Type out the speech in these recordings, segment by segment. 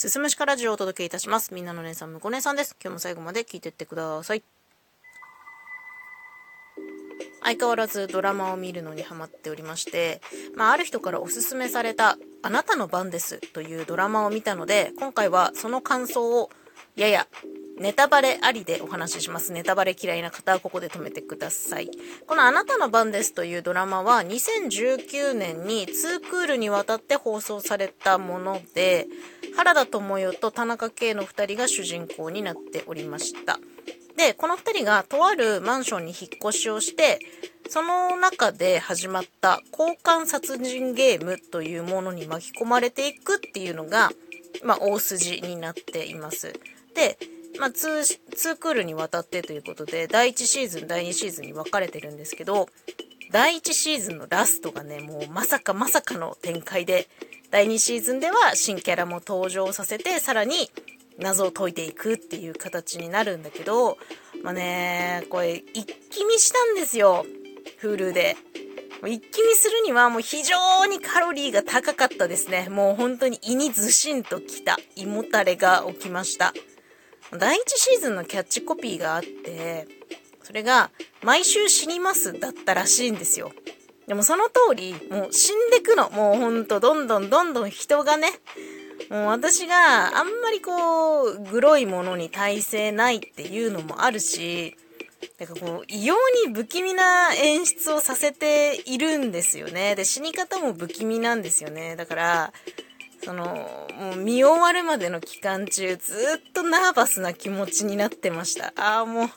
すすむしかラジオをお届けいたします。みんなの姉さん、むこ姉さんです。今日も最後まで聞いてってください。相変わらずドラマを見るのにハマっておりまして、まあ、ある人からおすすめされた「あなたの番です」というドラマを見たので今回はその感想をややネタバレありでお話しします。ネタバレ嫌いな方はここで止めてください。このあなたの番ですというドラマは2019年に2クールにわたって放送されたもので、原田知世と田中圭の2人が主人公になっておりました。で、この2人がとあるマンションに引っ越しをして、その中で始まった交換殺人ゲームというものに巻き込まれていくっていうのが、まあ、大筋になっています。で、まあ、2, 2クールにわたってということで、第1シーズン、第2シーズンに分かれてるんですけど、第1シーズンのラストがね、もうまさかまさかの展開で、第2シーズンでは新キャラも登場させて、さらに謎を解いていくっていう形になるんだけど、まあね、これ一気見したんですよ。Hulu で。一気見するにはもう非常にカロリーが高かったですね。もう本当に胃にずしんときた胃もたれが起きました。第1シーズンのキャッチコピーがあって、それが、毎週死にますだったらしいんですよ。でもその通り、もう死んでくの。もうほんと、どんどんどんどん人がね、もう私があんまりこう、グロいものに耐性ないっていうのもあるし、なんかこう、異様に不気味な演出をさせているんですよね。で、死に方も不気味なんですよね。だから、その、もう見終わるまでの期間中、ずっとナーバスな気持ちになってました。ああ、もう、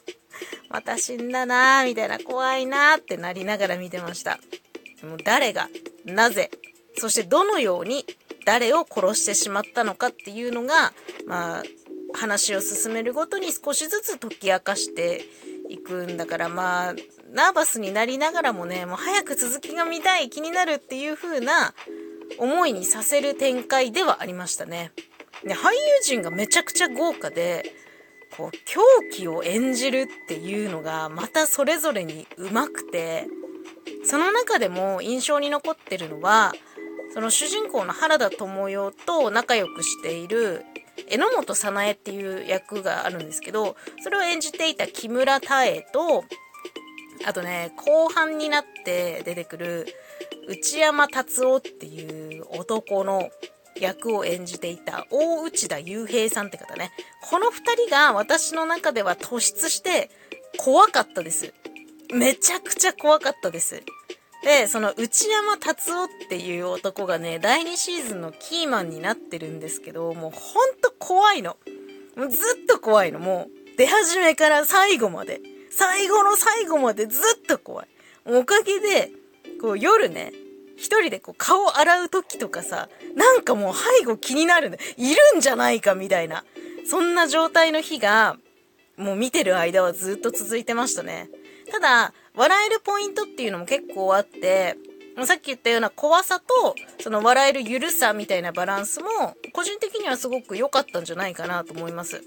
また死んだなーみたいな、怖いなーってなりながら見てました。もう誰が、なぜ、そしてどのように誰を殺してしまったのかっていうのが、まあ、話を進めるごとに少しずつ解き明かしていくんだから、まあ、ナーバスになりながらもね、もう早く続きが見たい、気になるっていう風な思いにさせる展開ではありましたね。で、俳優陣がめちゃくちゃ豪華で、こう、狂気を演じるっていうのが、またそれぞれに上手くて、その中でも印象に残ってるのは、その主人公の原田知世と仲良くしている榎本早苗っていう役があるんですけど、それを演じていた木村多江と、あとね、後半になって出てくる内山達夫っていう男の役を演じていた大内田雄平さんって方ね。この二人が私の中では突出して怖かったです。めちゃくちゃ怖かったです。で、その内山達夫っていう男がね、第2シーズンのキーマンになってるんですけど、もうほんと怖いの。もうずっと怖いの。もう出始めから最後まで。最後の最後までずっと怖い。おかげで、こう夜ね、一人でこう顔洗う時とかさ、なんかもう背後気になるね。いるんじゃないかみたいな。そんな状態の日が、もう見てる間はずっと続いてましたね。ただ、笑えるポイントっていうのも結構あって、さっき言ったような怖さと、その笑えるゆるさみたいなバランスも、個人的にはすごく良かったんじゃないかなと思います。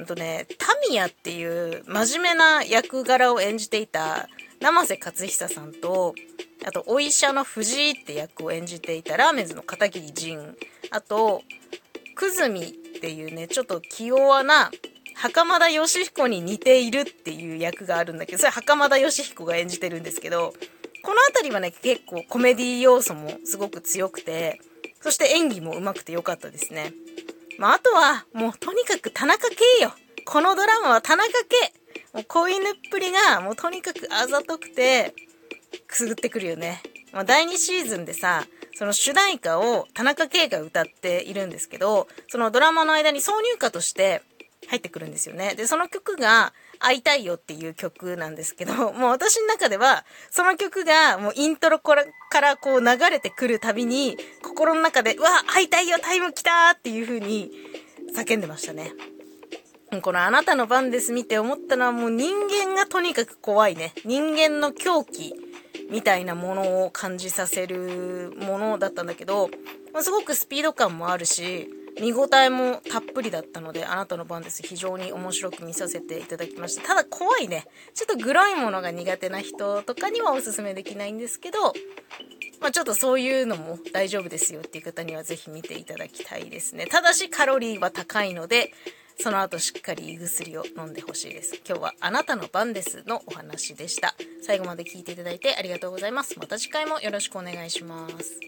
うんとね、タミヤっていう真面目な役柄を演じていた生瀬勝久さんと、あと、お医者の藤井って役を演じていたラーメンズの片桐仁。あと、くずみっていうね、ちょっと気弱な、袴田義彦に似ているっていう役があるんだけど、それ袴田義彦が演じてるんですけど、この辺りはね、結構コメディ要素もすごく強くて、そして演技も上手くて良かったですね。まあ、あとは、もうとにかく田中圭よ。このドラマは田中圭。もう子犬っぷりが、もうとにかくあざとくて、くすぐってくるよね。まあ、第2シーズンでさ、その主題歌を田中圭が歌っているんですけど、そのドラマの間に挿入歌として入ってくるんですよね。で、その曲が、会いたいよっていう曲なんですけど、もう私の中では、その曲がもうイントロからこう流れてくるたびに、心の中で、うわ、会いたいよ、タイム来たっていう風に叫んでましたね。このあなたの番です見て思ったのはもう人間がとにかく怖いね。人間の狂気みたいなものを感じさせるものだったんだけど、まあすごくスピード感もあるし、見応えもたっぷりだったので、あなたの番です。非常に面白く見させていただきました。ただ怖いね。ちょっとグロいものが苦手な人とかにはおすすめできないんですけど、まあ、ちょっとそういうのも大丈夫ですよっていう方にはぜひ見ていただきたいですね。ただしカロリーは高いので、その後しっかり胃薬を飲んでほしいです。今日はあなたの番ですのお話でした。最後まで聞いていただいてありがとうございます。また次回もよろしくお願いします。